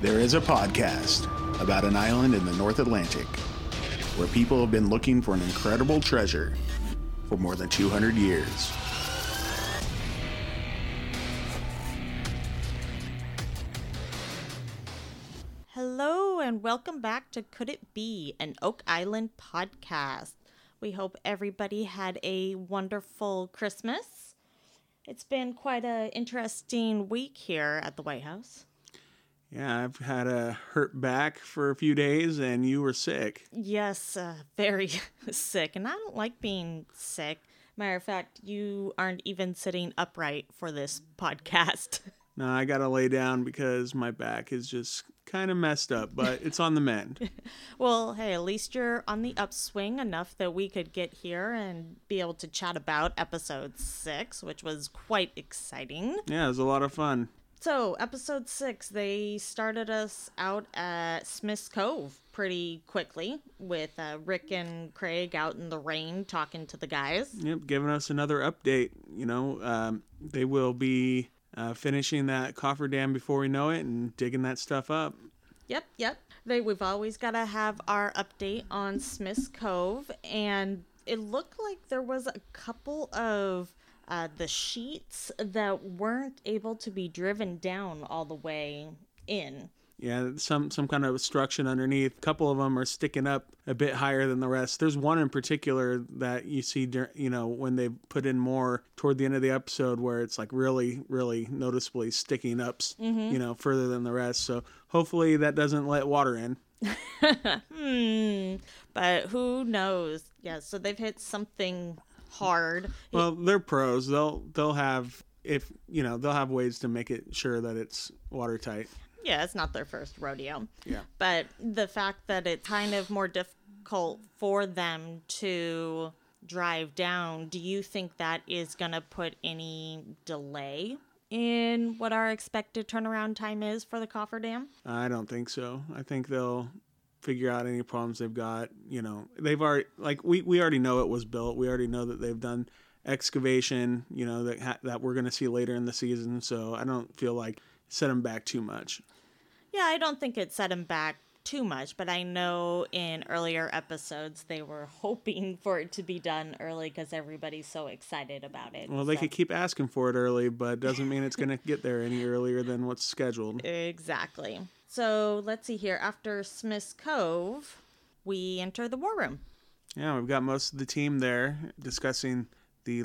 There is a podcast about an island in the North Atlantic where people have been looking for an incredible treasure for more than 200 years. Hello, and welcome back to Could It Be, an Oak Island podcast. We hope everybody had a wonderful Christmas. It's been quite a interesting week here at the White House. Yeah, I've had a hurt back for a few days, and you were sick. Yes, uh, very sick, and I don't like being sick. Matter of fact, you aren't even sitting upright for this podcast. No, I got to lay down because my back is just kind of messed up, but it's on the mend. well, hey, at least you're on the upswing enough that we could get here and be able to chat about episode six, which was quite exciting. Yeah, it was a lot of fun. So, episode six, they started us out at Smith's Cove pretty quickly with uh, Rick and Craig out in the rain talking to the guys. Yep, giving us another update. You know, um, they will be uh, finishing that cofferdam before we know it and digging that stuff up. Yep, yep. They we've always got to have our update on Smith's Cove, and it looked like there was a couple of uh, the sheets that weren't able to be driven down all the way in. Yeah, some some kind of obstruction underneath. A couple of them are sticking up a bit higher than the rest. There's one in particular that you see, you know, when they put in more toward the end of the episode, where it's like really, really noticeably sticking up, mm-hmm. you know, further than the rest. So hopefully that doesn't let water in. hmm. But who knows? Yeah. So they've hit something hard. Well, they're pros. They'll they'll have if you know they'll have ways to make it sure that it's watertight yeah, it's not their first rodeo. Yeah. But the fact that it's kind of more difficult for them to drive down, do you think that is going to put any delay in what our expected turnaround time is for the cofferdam? I don't think so. I think they'll figure out any problems they've got. You know, they've already like we we already know it was built. We already know that they've done excavation. You know that ha- that we're going to see later in the season. So I don't feel like set them back too much. Yeah, I don't think it set them back too much, but I know in earlier episodes they were hoping for it to be done early because everybody's so excited about it. Well, they so. could keep asking for it early, but doesn't mean it's going to get there any earlier than what's scheduled. Exactly. So let's see here. After Smith's Cove, we enter the war room. Yeah, we've got most of the team there discussing the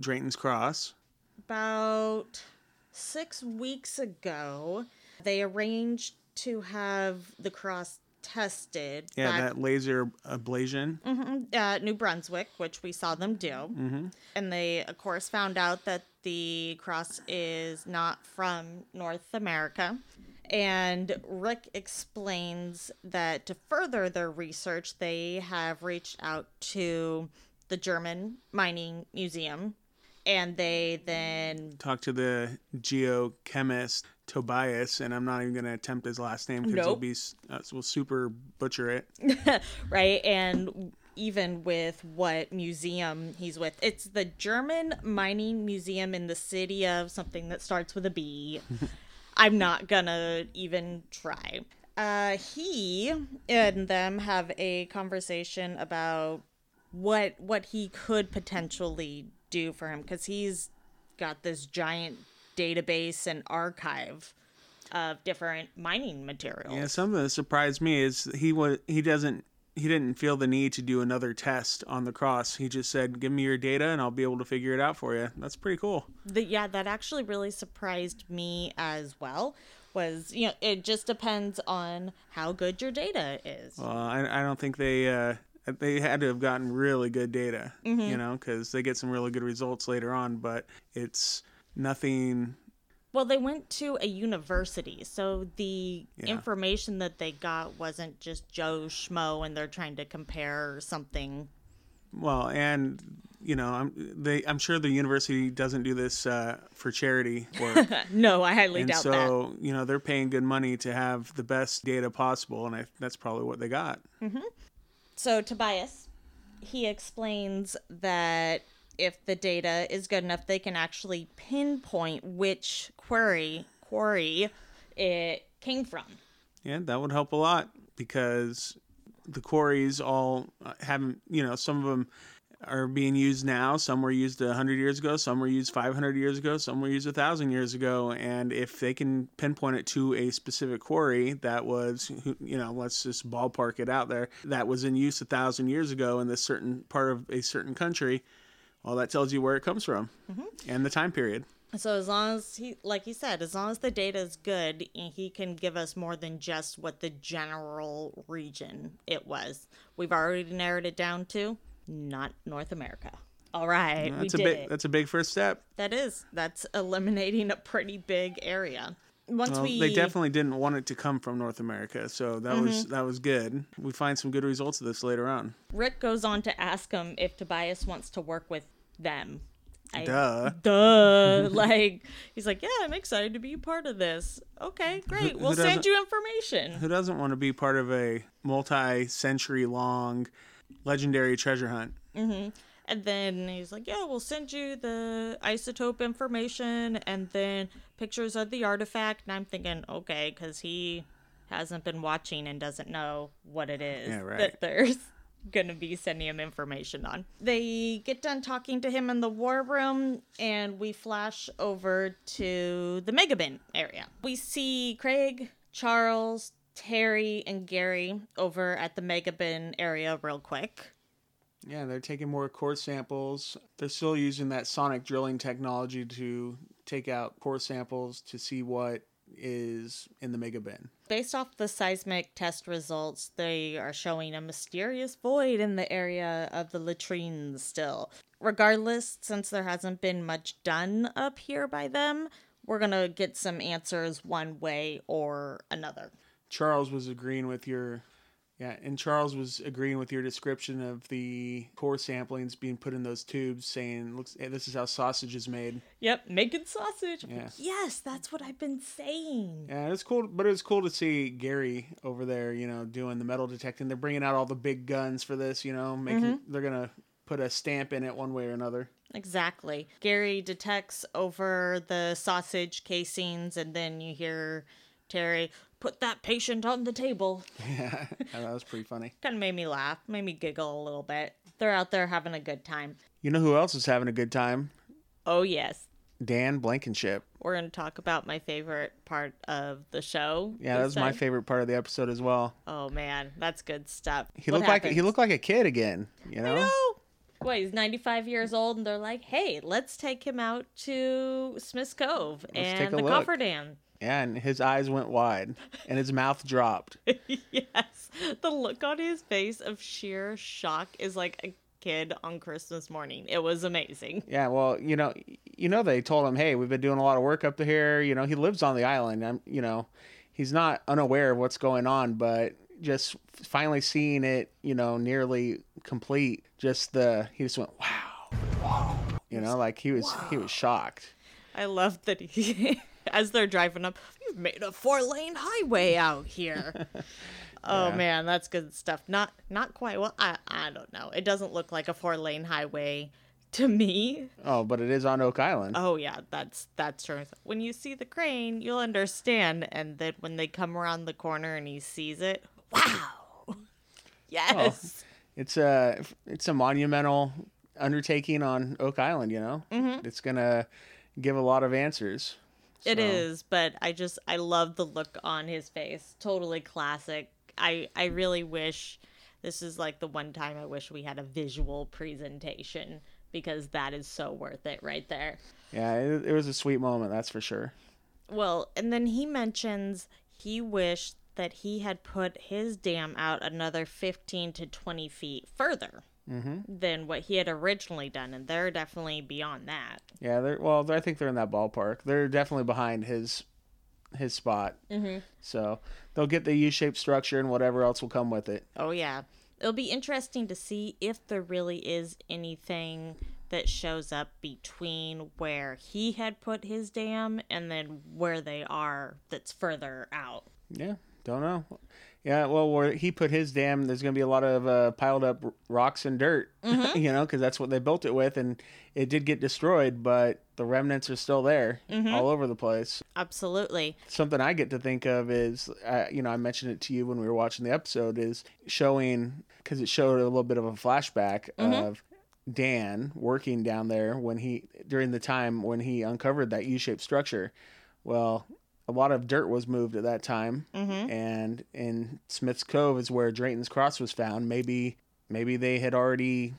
Drayton's Cross. About six weeks ago, they arranged to have the cross tested. Yeah, back, that laser ablation. Mm-hmm, uh, New Brunswick, which we saw them do. Mm-hmm. And they, of course, found out that the cross is not from North America. And Rick explains that to further their research, they have reached out to the German Mining Museum and they then talk to the geochemist Tobias, and I'm not even going to attempt his last name because nope. he'll be uh, will super butcher it. right, and even with what museum he's with, it's the German Mining Museum in the city of something that starts with a B. I'm not gonna even try. Uh, he and them have a conversation about what what he could potentially do for him because he's got this giant database and archive of different mining materials. Yeah, something that surprised me is he was he doesn't he didn't feel the need to do another test on the cross. He just said, "Give me your data, and I'll be able to figure it out for you." That's pretty cool. The, yeah, that actually really surprised me as well. Was you know it just depends on how good your data is. Well, I, I don't think they uh, they had to have gotten really good data, mm-hmm. you know, because they get some really good results later on, but it's nothing. Well, they went to a university, so the yeah. information that they got wasn't just Joe Schmo and they're trying to compare something. Well, and you know, I'm they I'm sure the university doesn't do this uh, for charity work. no, I highly and doubt so, that. So you know, they're paying good money to have the best data possible, and I, that's probably what they got. Mm-hmm. So Tobias, he explains that if the data is good enough, they can actually pinpoint which query quarry it came from. Yeah, that would help a lot because the quarries all uh, haven't, you know, some of them are being used now. Some were used 100 years ago. Some were used 500 years ago. Some were used 1,000 years ago. And if they can pinpoint it to a specific quarry that was, you know, let's just ballpark it out there, that was in use 1,000 years ago in this certain part of a certain country, well, that tells you where it comes from mm-hmm. and the time period. So as long as he, like he said, as long as the data is good, he can give us more than just what the general region it was. We've already narrowed it down to not North America. All right, That's we a did big it. that's a big first step. That is. That's eliminating a pretty big area. Once Well, we they definitely didn't want it to come from North America, so that was Mm-hmm. that was good. We find some good results of this later on. Rick goes on to ask him if Tobias wants to work with them. I, Duh. Duh. like he's like, yeah, I'm excited to be part of this. Okay, great. who we'll send you information. Who doesn't want to be part of a multi-century long legendary treasure hunt? And then he's like, yeah, we'll send you the isotope information and then pictures of the artifact. And I'm thinking, okay, because he hasn't been watching and doesn't know what it is Yeah, right. that there's gonna be sending him information on. They get done talking to him in the war room, and we flash over to the Megabin area. We see Craig, Charles, Terry, and Gary over at the Megabin area real quick. Yeah, they're taking more core samples. They're still using that sonic drilling technology to take out core samples to see what is in the mega bin. Based off the seismic test results, they are showing a mysterious void in the area of the latrines still. Regardless, since there hasn't been much done up here by them, we're gonna get some answers one way or another. Charles was agreeing with your yeah, and Charles was agreeing with your description of the core samplings being put in those tubes, saying, "Looks, hey, this is how sausage is made." Yep, making sausage. Yeah. Yes, that's what I've been saying. Yeah, it's cool, but it's cool to see Gary over there, you know, doing the metal detecting. They're bringing out all the big guns for this, you know, making mm-hmm. they're gonna put a stamp in it one way or another. Exactly. Gary detects over the sausage casings, and then you hear Terry put that patient on the table. Yeah, that was pretty funny. kind of made me laugh, made me giggle a little bit. They're out there having a good time. You know who else is having a good time? Oh, yes. Dan Blankenship. We're going to talk about my favorite part of the show. Yeah, that was my favorite part of the episode as well. Oh, man. That's good stuff. He What looked like he looked like a kid again. You know? No. What, he's 95 years old, and they're like, hey, let's take him out to Smith's Cove take and the look. cofferdam. Yeah, and his eyes went wide and his mouth dropped. yes. The look on his face of sheer shock is like a kid on Christmas morning. It was amazing. Yeah, well, you know, you know, they told him, "Hey, we've been doing a lot of work up here." You know, he lives on the island. I'm, you know, he's not unaware of what's going on, but just finally seeing it, you know, nearly complete. Just the he just went, "Wow, wow," you know, like he was he was shocked. I love that he, as they're driving up, you've made a four lane highway out here. oh Yeah. man, that's good stuff. Not not quite. Well, I I don't know. It doesn't look like a four lane highway to me. Oh, but it is on Oak Island. Oh yeah, that's that's true. When you see the crane, you'll understand. And then when they come around the corner and he sees it, wow. Yes. It's a it's a monumental undertaking on Oak Island. You know, Mm-hmm. it's gonna give a lot of answers. It So- is, but I just I love the look on his face. Totally classic. I I really wish this is like the one time I wish we had a visual presentation because that is so worth it right there. Yeah, it, it was a sweet moment, that's for sure. Well, and then he mentions he wished that he had put his dam out another 15 to 20 feet further than what he had originally done, and they're definitely beyond that. Yeah, they're well. I think they're in that ballpark. They're definitely behind his his spot. Mm-hmm. So they'll get the U-shaped structure and whatever else will come with it. Oh yeah. It'll be interesting to see if there really is anything that shows up between where he had put his dam and then where they are that's further out. Yeah, Don't know. Yeah, well, where he put his dam, there's going to be a lot of uh, piled up rocks and dirt, Mm-hmm. you know, because that's what they built it with, and it did get destroyed, but the remnants are still there, Mm-hmm. all over the place. Absolutely. Something I get to think of is, uh, you know, I mentioned it to you when we were watching the episode, is showing because it showed a little bit of a flashback of Dan working down there when he during the time when he uncovered that U-shaped structure. Well, a lot of dirt was moved at that time, mm-hmm. and in Smith's Cove is where Drayton's Cross was found. Maybe, maybe they had already,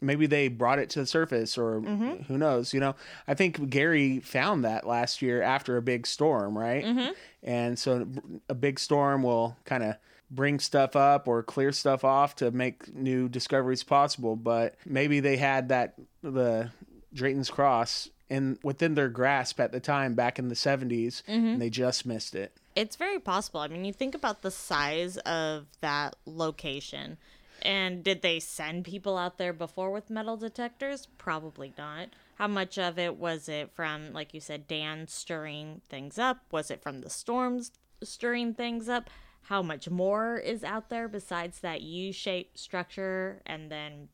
maybe they brought it to the surface, or mm-hmm. who knows? You know, I think Gary found that last year after a big storm, right? Mm-hmm. And so a big storm will kind of bring stuff up or clear stuff off to make new discoveries possible. But maybe they had that the Drayton's Cross in within their grasp at the time back in the 70s mm-hmm. and they just missed it. It's very possible. I mean, you think about the size of that location. And did they send people out there before with metal detectors? Probably not. How much of it was it from, like you said, Dan stirring things up? Was it from the storms stirring things up? How much more is out there besides that U shaped structure and then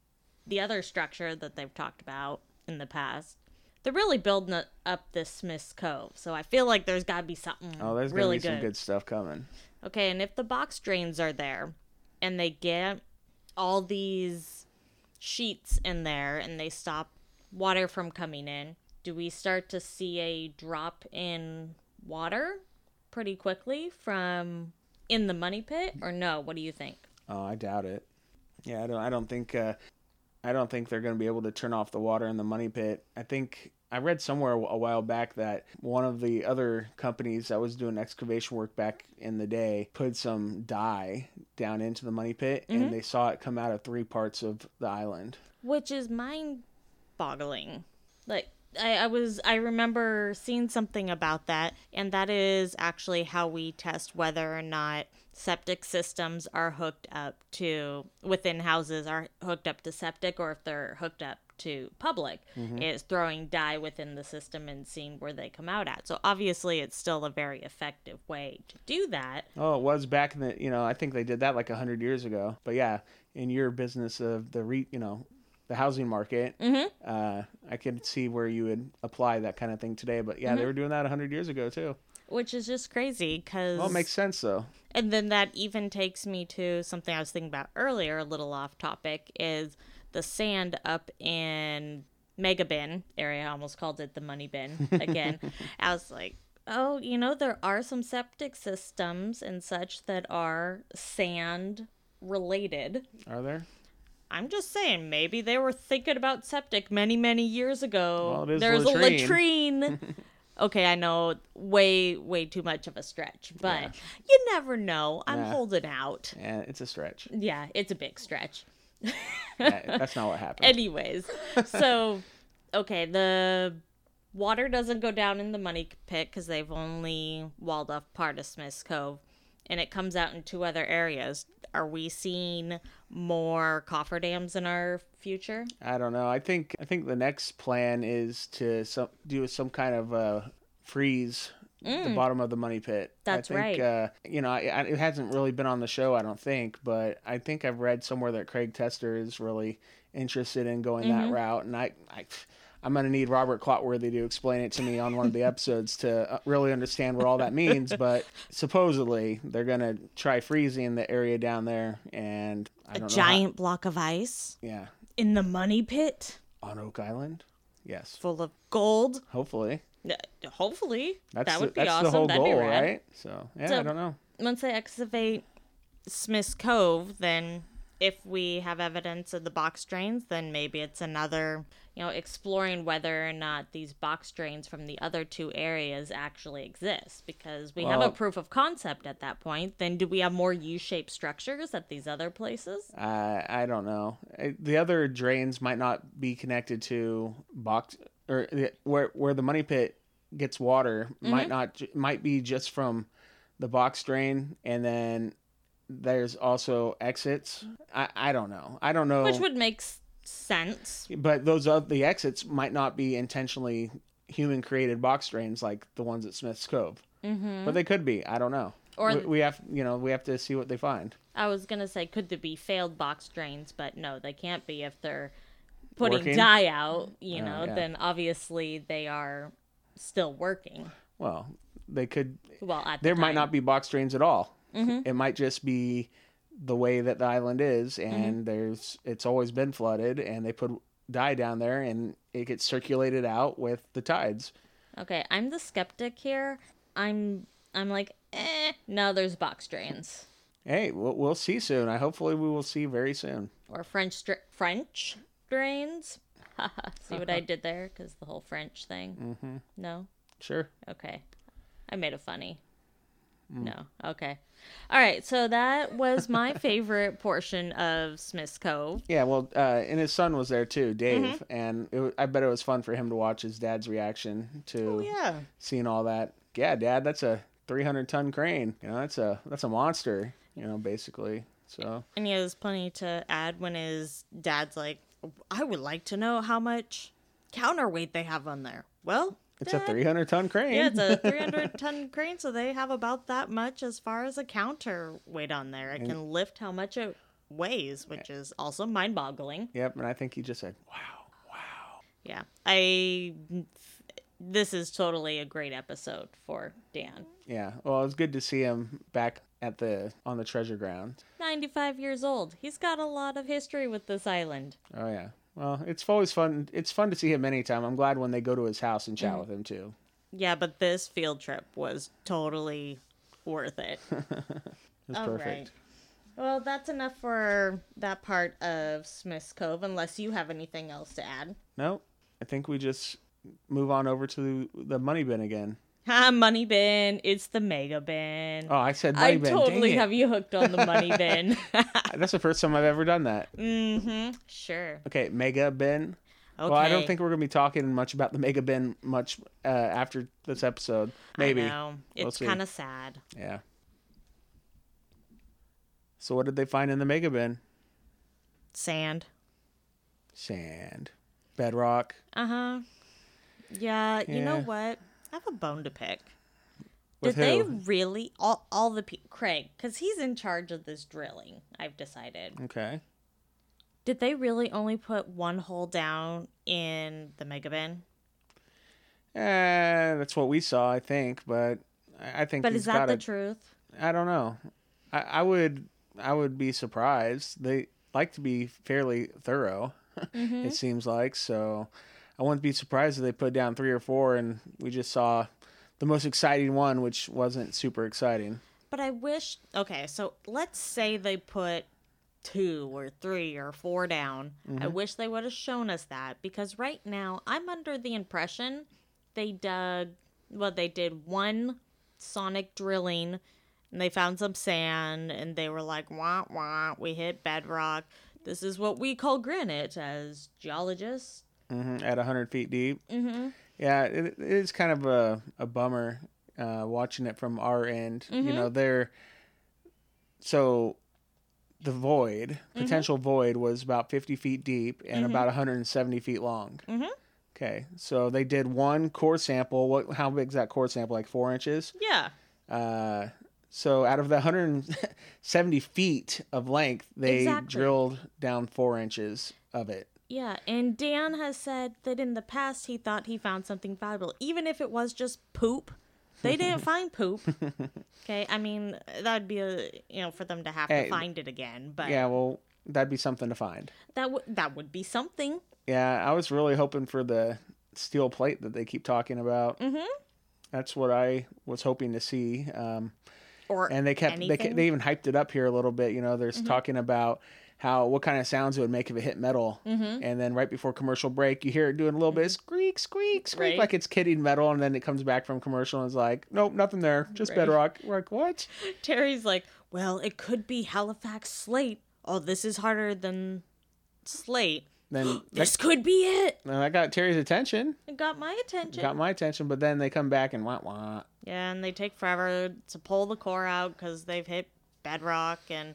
the other structure that they've talked about in the past? They're really building up this Smith's Cove, so I feel like there's got to be something Oh, there's really gonna be some good stuff coming. Okay, and if the box drains are there and they get all these sheets in there and they stop water from coming in, do we start to see a drop in water pretty quickly from in the money pit or no? What do you think? Oh, I doubt it. Yeah, I don't. I don't think. Uh, I don't think they're going to be able to turn off the water in the money pit. I think I read somewhere a while back that one of the other companies that was doing excavation work back in the day put some dye down into the money pit, and mm-hmm. they saw it come out of three parts of the island. Which is mind boggling. Like I, I was I remember seeing something about that, and that is actually how we test whether or not septic systems are hooked up to within houses are hooked up to septic or if they're hooked up to public mm-hmm. is throwing dye within the system and seeing where they come out at. So obviously it's still a very effective way to do that. Oh, it was back in the. You know, I think they did that like a hundred years ago. But yeah, in your business of the re, you know, the housing market, mm-hmm. uh, I could see where you would apply that kind of thing today. But yeah, they mm-hmm. were doing that a hundred years ago too. Which is just crazy because Well, it makes sense though. And then that even takes me to something I was thinking about earlier, a little off topic, is the sand up in Mega Bin area. I almost called it the money bin again. I was like, oh, you know, there are some septic systems and such that are sand related. Are there? I'm just saying, maybe they were thinking about septic many, many years ago. Well, it is There's latrine. a latrine. okay, I know, way, way too much of a stretch, but Yeah. you never know. I'm Nah. holding out. Yeah, it's a stretch. Yeah, it's a big stretch. That's not what happened. Anyways, so okay, the water doesn't go down in the money pit because they've only walled off part of Smith's Cove, and it comes out in two other areas. Are we seeing more cofferdams in our future? I don't know. I think I think the next plan is to some, do some kind of uh, freeze the bottom of the money pit. Mm. That's I think, right. Uh, you know, I, I, it hasn't really been on the show, I don't think, but I think I've read somewhere that Craig Tester is really interested in going Mm-hmm. that route, and I. I I'm gonna need Robert Clotworthy to explain it to me on one of the episodes to uh, really understand what all that means. But supposedly they're gonna try freezing the area down there, and I A don't know. A giant block of ice yeah, in the money pit on Oak Island. Yes, full of gold. hopefully. Hopefully, That's that the, would be that's awesome. the whole That'd goal, be rad. right? So yeah, So- I don't know. once they excavate Smith's Cove, then if we have evidence of the box drains, then maybe it's another, you know, exploring whether or not these box drains from the other two areas actually exist. Because we have a proof of concept at that point. Then do we have more U shaped structures at these other places? I I don't know. Uh, The other drains might not be connected to box or the- where where the money pit gets water Mm-hmm. might not might be just from the box drain and then there's also exits. I I don't know. I don't know. Which would make sense. but those of the exits might not be intentionally human created box drains like the ones at Smith's Cove. Mm-hmm. But they could be. I don't know. Or we, we have you know we have to see what they find. I was gonna say, could there be failed box drains? But no, they can't be if they're putting Working? dye out. You Oh, know, yeah. then obviously they are still working. Well, they could. Well, the There might not be box drains at all. Mm-hmm. It might just be the way that the island is, and there's it's always been flooded, and they put dye down there, and it gets circulated out with the tides. Okay, I'm the skeptic here. I'm I'm like, eh, no, there's box drains Hey, we'll, we'll see soon. I hopefully we will see very soon. or French dra- French drains. see what I did there? Because the whole French thing. Mm-hmm. No. Sure. Okay. I made it funny. No. Okay. All right. So that was my favorite portion of Smith's Cove. Yeah, well, uh, and his son was there too, Dave, and it, I bet it was fun for him to watch his dad's reaction to Yeah. seeing all that. Yeah, Dad, that's a 300 ton crane. You know, that's a that's a monster. You know, basically. So And he has plenty to add when his dad's like, I would like to know how much counterweight they have on there. Well, it's a 300 ton crane. Yeah, it's a 300 ton crane, so they have about that much as far as a counterweight on there. It can lift how much it weighs, which is also mind boggling. Yep, and I think he just said, "Wow, wow." Yeah. I. This is totally a great episode for Dan. Yeah. Well, it was good to see him back at the on the treasure ground. 95 years old. He's got a lot of history with this island. Oh yeah. Well, it's always fun. It's fun to see him anytime. I'm glad when they go to his house and chat Mm-hmm. with him too. Yeah, but this field trip was totally worth it. It's perfect. right. Well, that's enough for that part of Smith's Cove, unless you have anything else to add. No, I think we just move on over to the money bin again. Ha, money bin. It's the mega bin. Oh, I said money I bin. totally have you hooked on the money bin. That's the first time I've ever done that. mm-hmm. Sure. Okay, mega bin. Okay. Well, I don't think we're gonna be talking much about the mega bin much uh, after this episode. Maybe. I know. We'll It's kind of sad. Yeah. So what did they find in the mega bin? Sand. Sand, bedrock. Uh huh. Yeah. You know what? I have a bone to pick. With Did they really all all the pe- Craig? Because he's in charge of this drilling. I've decided. Okay. Did they really only put one hole down in the mega bin? Eh, that's what we saw, I think, but I I think. But he's is that gotta, the truth? I don't know. I, I would. I would be surprised. They like to be fairly thorough. Mm-hmm. it seems like so. I wouldn't be surprised if they put down three or four, and we just saw the most exciting one, which wasn't super exciting. But I wish. Okay, so let's say they put two or three or four down. I mm-hmm. wish they would have shown us that because right now I'm under the impression they dug. Well, they did one sonic drilling and they found some sand and they were like, wah, wah, we hit bedrock. This is what we call granite as geologists. Hmm At 100 feet deep. Mm-hmm. Yeah, it, it is kind of a, a bummer uh, watching it from our end. You know, they're. So the void, potential void, was about 50 feet deep and about 170 feet long. Mm-hmm. Okay, so they did one core sample. What? How big is that core sample? Like four inches. Yeah. Uh, so out of the 170 feet of length, they Exactly. drilled down four inches of it. Yeah, and Dan has said that in the past he thought he found something valuable, even if it was just poop. They didn't find poop. Okay, I mean that'd be a you know for them to have Hey, to find it again, but Yeah, well, that'd be something to find. that would that would be something. Yeah, I was really hoping for the steel plate that they keep talking about. Mm-hmm. That's what I was hoping to see. Um, Or and they kept they, anything. kept they even hyped it up here a little bit. You know, there's talking about how what kind of sounds it would make if it hit metal. Mm-hmm. And then right before commercial break, you hear it doing a little bit of squeak, squeak, squeak, Right. like it's kidding metal. And then it comes back from commercial and it's like, nope, nothing there, just Right. bedrock. We're like, what? Terry's like, well, it could be Halifax slate. Oh, this is harder than slate. Then This could be it. that, that got Terry's attention, It got my attention. got my attention. But then they come back and wah wah. yeah, and they take forever to pull the core out because they've hit bedrock and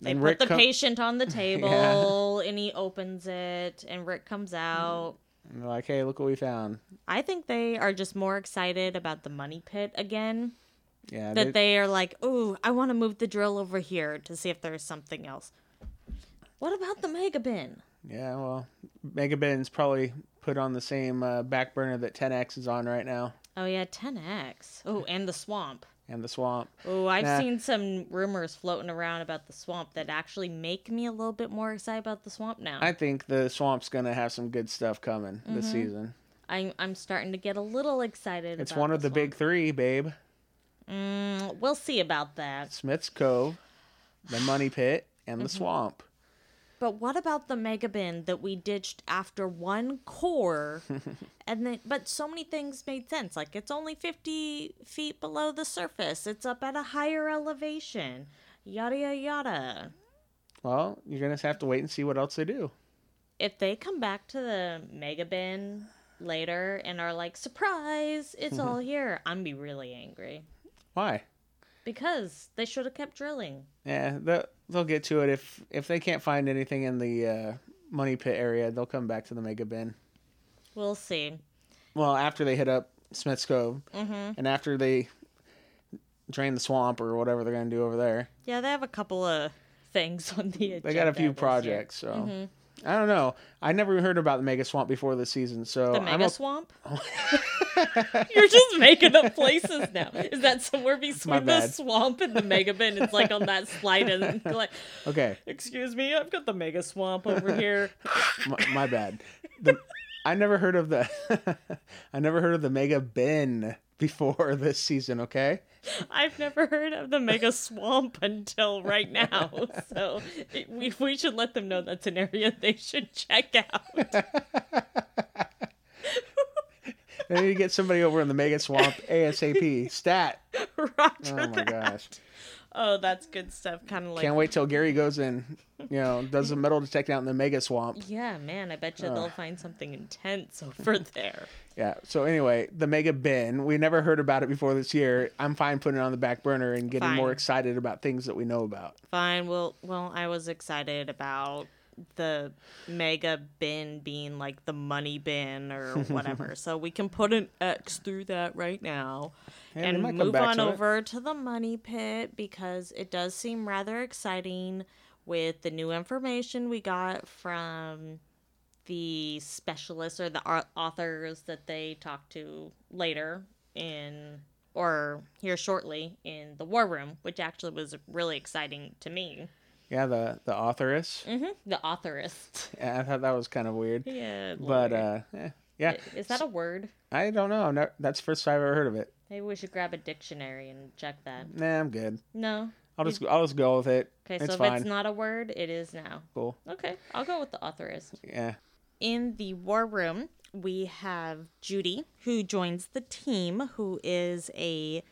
they And put Rick the co- patient on the table and he opens it and Rick comes out. And they're like, hey, look what we found. I think they are just more excited about the money pit again Yeah, that they are like, "Ooh, I want to move the drill over here to see if there's something else." What about the mega bin? Yeah, well, Mega Bin's probably put on the same uh, back burner that 10X is on right now, Oh yeah, 10x. Oh, and the swamp. And the swamp. Oh, I've Nah. seen some rumors floating around about the swamp that actually make me a little bit more excited about the swamp now. I think the swamp's gonna have some good stuff coming this season. I'm I'm starting to get a little excited. It's one of the big three, babe. Mm, we'll see about that. Smith's Cove, the Money Pit, and Mm-hmm. the swamp. But what about the mega bin that we ditched after one core? and then, but so many things made sense. Like it's only 50 feet below the surface. It's up at a higher elevation. Yada yada yada. Well, you're gonna have to wait and see what else they do. If they come back to the mega bin later and are like, surprise, it's all here, I'm gonna be really angry. Why? Because they should have kept drilling. Yeah, they'll, they'll get to it if if they can't find anything in the uh, Money Pit area. They'll come back to the Mega Bin. We'll see. Well, after they hit up Smith's Cove, Mm-hmm. and after they drain the swamp or whatever they're gonna do over there, Yeah, they have a couple of things on the agenda. they got a few this year. projects. So I don't know. I never heard about the Mega Swamp before this season. So The I'm mega o- swamp? You're just making up places now. Is that somewhere between the swamp and the mega bin? It's like on that slide and like, okay. excuse me, I've got the mega swamp over here. my, my bad. The, I never heard of the I never heard of the Mega Bin before this season. Okay. I've never heard of the mega swamp until right now. So it, we, we should let them know that's an area they should check out. They need to get somebody over in the Mega Swamp ASAP. Stat. Roger Oh my that. gosh. Oh, that's good stuff. Kind of like Can't wait till Gary goes in, you know, does the metal detect out in the Mega Swamp. Yeah, man, I bet you they'll find something intense over there. Yeah. So anyway, the Mega Bin. We never heard about it before this year. I'm fine putting it on the back burner and getting more excited about things that we know about. Fine. Well, well, I was excited about the mega bin being like the money bin or whatever. so we can put an X through that right now and move on to it. over to the money pit because it does seem rather exciting with the new information we got from the specialists or the authors that they talked to later in or here shortly in the war room which actually was really exciting to me Yeah, the the authoress. hmm the authorist Yeah, I thought that was kind of weird. yeah But uh, eh, yeah, is that a word I don't know. No, that's the first time I've ever heard of it. maybe we should grab a dictionary and check that Nah, I'm good. no I'll just I'll just go with it. okay it's so if fine. it's not a word it is now cool. okay i'll go with the authorist Yeah. in the war room, we have Judy, who joins the team, who is a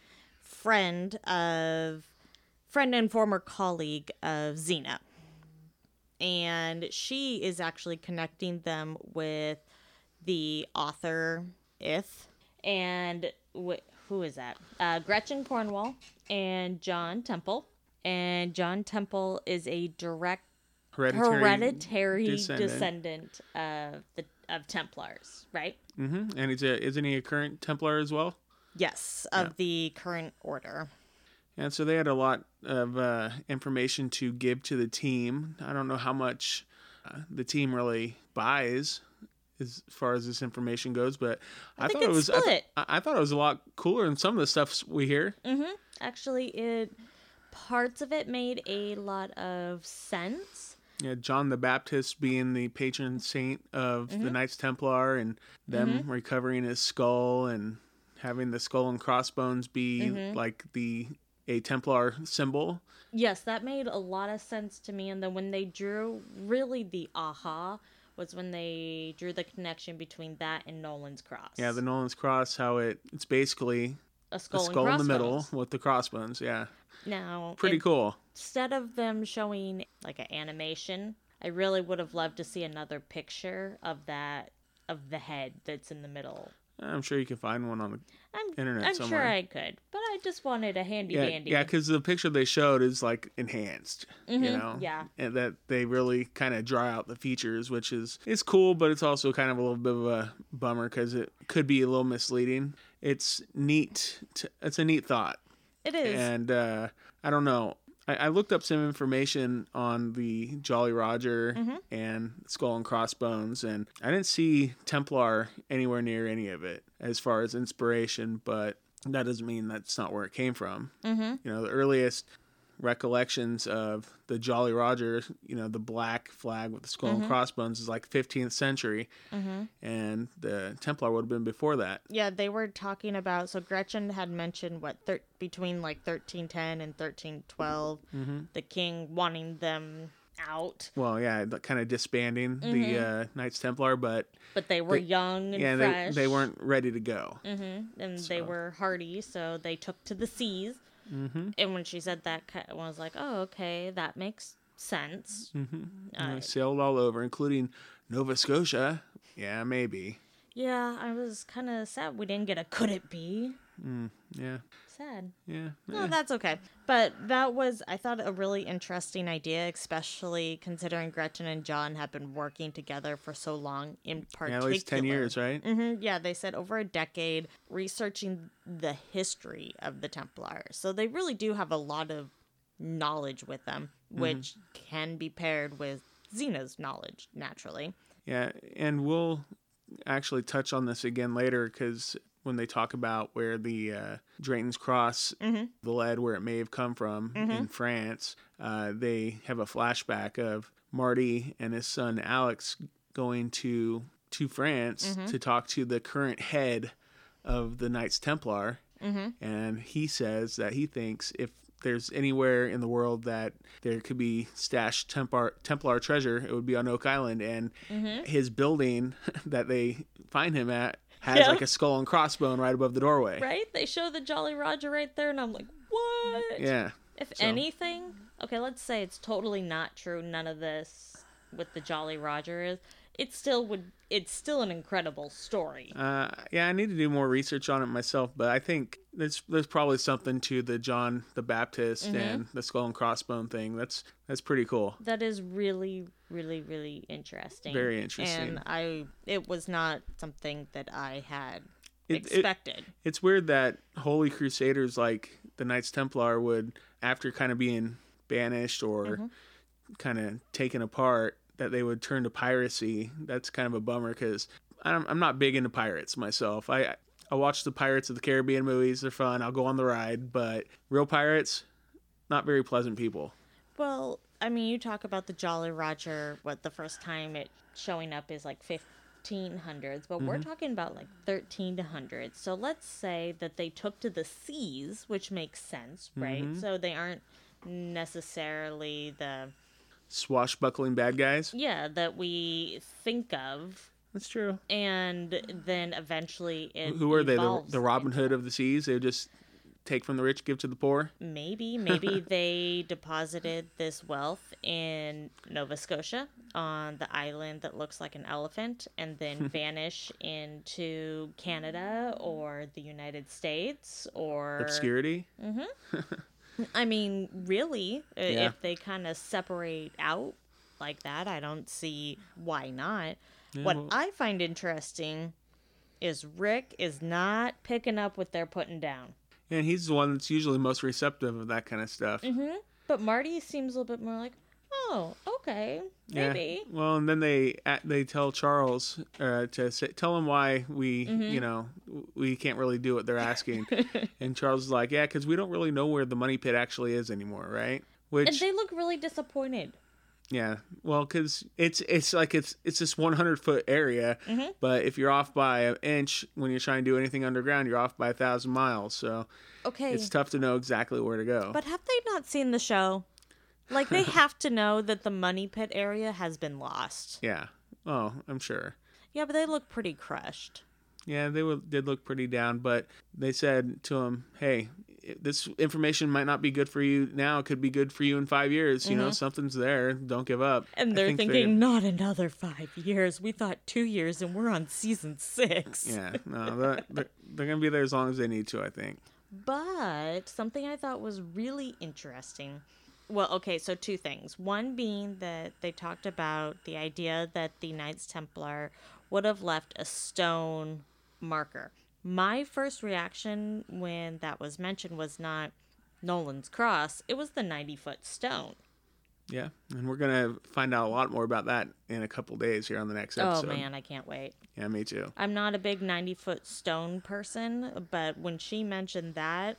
friend of friend and former colleague of Zena. And she is actually connecting them with the author Ith and wh- who is that? Uh, Gretchen Cornwall and John Temple. And John Temple is a direct Hereditary. hereditary descendant. descendant, of the of Templars, right? Mm-hmm. And he's a, isn't he a current Templar as well? Yes, of the current order. And so they had a lot of uh, information to give to the team. I don't know how much uh, the team really buys as far as this information goes, but I, think thought it was I, th-. I I thought it was a lot cooler than some of the stuff we hear. Actually, it parts of it made a lot of sense. Yeah, John the Baptist being the patron saint of the Mm-hmm. Knights Templar, and them recovering his skull and having the skull and crossbones be Mm-hmm. like the a Templar symbol. Yes, that made a lot of sense to me. And then when they drew, really the aha was when they drew the connection between that and Nolan's cross. Yeah, the Nolan's cross, how it it's basically a a skull, skull in the middle with the crossbones. Yeah, Now, pretty it- cool. instead of them showing like an animation, I really would have loved to see another picture of that of the head that's in the middle. I'm sure you can find one on the I'm, Internet I'm sure somewhere. I could, but I just wanted a handy yeah, dandy. yeah, because the picture they showed is like enhanced, you know, Mm-hmm. yeah. and that they really kind of draw out the features, which is it's cool, but it's also kind of a little bit of a bummer because it could be a little misleading. It's neat. To, it's a neat thought. It is. And uh, I don't know. I, I looked up some information on the Jolly Roger Mm-hmm. and Skull and Crossbones, and I didn't see Templar anywhere near any of it as far as inspiration, but that doesn't mean that's not where it came from. Mm-hmm. You know, the earliest recollections of the Jolly Roger, you know, the black flag with the skull Mm-hmm. and crossbones is like 15th century, and the Templar would have been before that. Yeah, they were talking about. So Gretchen had mentioned what thir- between like thirteen ten and 1312, Mm-hmm. the king wanting them out, Well, yeah, kind of disbanding the uh, Knights Templar, but but they were young and yeah, they, fresh, they weren't ready to go. and they were hardy, so they took to the seas. Mm-hmm. And when she said that, I was like, "Oh, okay, that makes sense." And they sailed all over, including Nova Scotia. Yeah, maybe. Yeah, I was kind of sad we didn't get a "Could it be?" Yeah, Sad. yeah. No, that's okay. But that was, I thought, a really interesting idea, especially considering Gretchen and John have been working together for so long. In Yeah, particular, at least 10 years, right? hmm yeah, they said over a decade researching the history of the Templars. So they really do have a lot of knowledge with them, which can be paired with Zena's knowledge naturally. Yeah, and we'll actually touch on this again later because when they talk about where the uh, Drayton's Cross, mm-hmm. the lead where it may have come from mm-hmm. in France, uh, they have a flashback of Marty and his son Alex going to to France mm-hmm. to talk to the current head of the Knights Templar, and he says that he thinks if there's anywhere in the world that there could be stashed Templar Templar treasure, it would be on Oak Island, and his building that they find him at has Yeah. like a skull and crossbone right above the doorway. Right? They show the Jolly Roger right there, and I'm like, what? Yeah, If So- anything, okay, let's say it's totally not true. None of this with the Jolly Roger is. It still would. It's still an incredible story. uh, yeah. I need to do more research on it myself, but I think there's there's probably something to the John the Baptist Mm-hmm. and the skull and crossbone thing. That's that's pretty cool. That is really, really, really interesting. Very interesting. And I, it was not something that I had It- it- expected. It's weird that Holy Crusaders like the Knights Templar would, after kind of being banished or Mm-hmm. kind of taken apart, that they would turn to piracy. That's kind of a bummer because I'm, I'm not big into pirates myself. I I watch the Pirates of the Caribbean movies; they're fun. I'll go on the ride, but real pirates, not very pleasant people. Well, I mean, you talk about the Jolly Roger. What the first time it showing up is like 1500s, but we're mm-hmm. talking about like 1300s. So let's say that they took to the seas, which makes sense, right? Mm-hmm. So they aren't necessarily the Swashbuckling bad guys. yeah that we think of. That's true. And then eventually it Who are they? The, the Robin Hood of the seas. They just take from the rich, give to the poor. Maybe, maybe they deposited this wealth in Nova Scotia on the island that looks like an elephant and then vanish into Canada or the United States or Obscurity. Mm-hmm. I mean, really, Yeah. if they kind of separate out like that, I don't see why not. what well- I find interesting is Rick is not picking up what they're putting down. And he's the one that's usually most receptive of that kind of stuff. Mm-hmm. But Marty seems a little bit more like, oh, okay, maybe. Yeah. Well, and then they they tell Charles uh, to say, tell him why we Mm-hmm. you know we can't really do what they're asking, and Charles is like, yeah, because we don't really know where the money pit actually is anymore, right? Which And they look really disappointed. yeah, well, because it's it's like it's it's this 100 foot area, Mm-hmm. but if you're off by an inch when you're trying to do anything underground, you're off by a thousand miles. So Okay. it's tough to know exactly where to go. But have they not seen the show? Like, they have to know that the money pit area has been lost. yeah. Oh, I'm sure. Yeah, but they look pretty crushed. Yeah, they were, did look pretty down, but they said to him, "Hey, this information might not be good for you now. It could be good for you in five years. You know, something's there. Don't give up." Mm-hmm. And they're think thinking, not another five years. We thought two years, and we're on season six. yeah, no, they're, they're, they're gonna be there as long as they need to. I think. But something I thought was really interesting. Well, okay, so two things. One being that they talked about the idea that the Knights Templar would have left a stone marker. My first reaction when that was mentioned was not, Nolan's cross, it was the 90 foot stone. Yeah, and we're gonna find out a lot more about that in a couple days here on the next oh, episode. Oh man, I can't wait. Yeah, me too. I'm not a big 90 foot stone person, but when she mentioned that,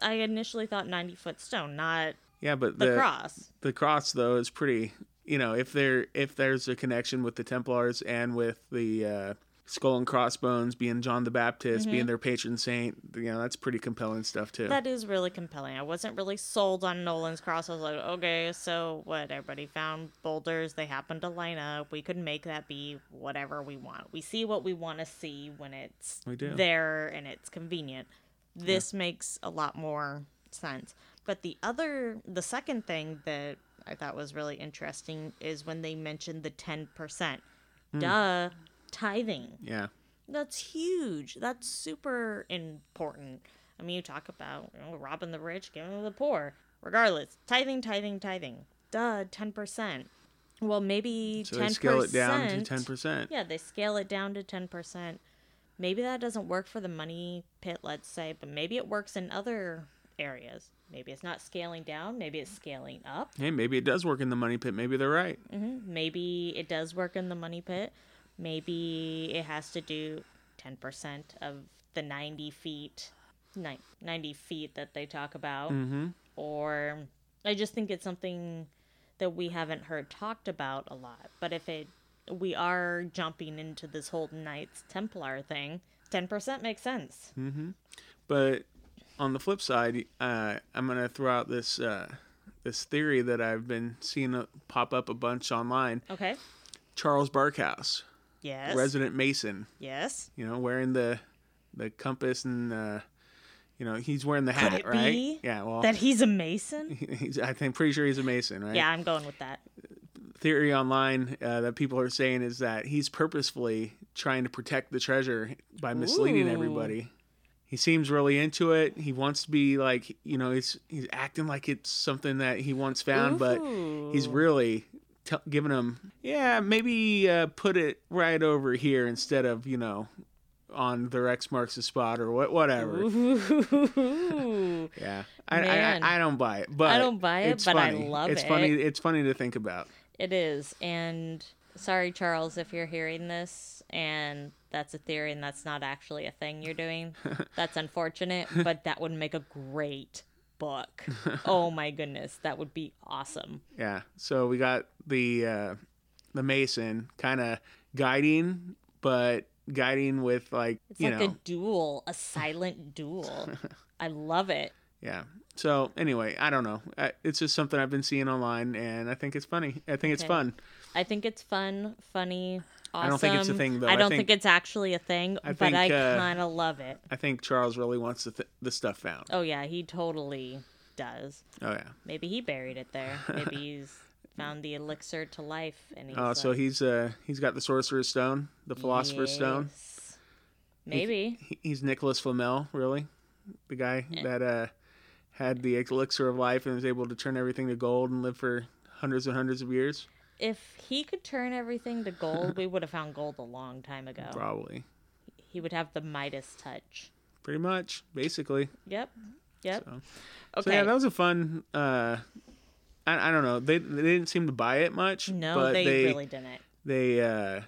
I initially thought 90 foot stone, not Yeah, but the, the cross. the cross though is pretty. You know, if there if there's a connection with the Templars and with the uh, skull and crossbones being John the Baptist being their patron saint, you know, that's pretty compelling stuff too. Mm-hmm. That is really compelling. I wasn't really sold on Nolan's cross. I was like, okay, so what? Everybody found boulders. They happened to line up. We could make that be whatever we want. We see what we want to see when it's there and it's convenient. This makes a lot more sense. But the other, the second thing that I thought was really interesting is when they mentioned the 10%. Hmm. Duh, tithing. yeah, That's huge. That's super important. I mean, you talk about you know, robbing the rich, giving to the poor. Regardless, tithing, tithing, tithing. Duh, ten percent. Well, maybe so ten they scale it down to ten percent. Yeah, they scale it down to ten percent. Maybe that doesn't work for the money pit, let's say, but maybe it works in other areas. Maybe it's not scaling down. Maybe it's scaling up. Hey, maybe it does work in the money pit. Maybe they're right. Maybe it does work in the money pit. Maybe it has to do 10% of the 90 feet, ni- 90 feet that they talk about. Mm-hmm. Or I just think it's something that we haven't heard talked about a lot. But if it, we are jumping into this whole Knights Templar thing, 10% makes sense. But on the flip side, uh, I'm gonna throw out this uh, this theory that I've been seeing pop up a bunch online. Okay. Charles Barkhouse, Yes. resident Mason, yes. you know, wearing the the compass and uh, you know he's wearing the hat, Could it right? be Yeah, well, That he's a Mason? he's, I think pretty sure he's a Mason, right? Yeah, I'm going with that. Theory online uh, that people are saying is that he's purposefully trying to protect the treasure by misleading Ooh. everybody. He seems really into it. He wants to be like, you know, he's he's acting like it's something that he once found, but he's really t- giving him, yeah, maybe uh, put it right over here instead of, you know, on the X marks the spot or what, whatever. Yeah, I, Man. I I don't buy it, but I don't buy it, it's but I funny. love it's it. funny. It's funny to think about. It is. And sorry, Charles, if you're hearing this and that's a theory and that's not actually a thing you're doing. That's unfortunate, but that would make a great book. Oh my goodness, that would be awesome. Yeah. So we got the uh, the Mason kind of guiding, but guiding with like It's you like know, a duel, a silent duel. I love it. yeah. So anyway, I don't know. It's just something I've been seeing online, and I think it's funny. I think it's Okay. fun. I think it's fun, funny, awesome. I don't think it's a thing, though. I I don't think- think, it's actually a thing, I but I uh, kind of love it. I think Charles really wants the th- the stuff found. Oh yeah, he totally does. Oh yeah. Maybe he buried it there. Maybe he's found the elixir to life, and he's Oh, so he's uh he's got the Sorcerer's Stone, the Philosopher's Stone. Maybe. He- He's Nicholas Flamel, really, the guy Eh. that uh had the elixir of life and was able to turn everything to gold and live for hundreds and hundreds of years. If he could turn everything to gold, we would have found gold a long time ago. Probably. He would have the Midas touch. Pretty much, basically. Yep. Yep. So- Okay. So yeah, that was a fun. Uh, I, I don't know. They they didn't seem to buy it much. no, but they, they really didn't. they uh,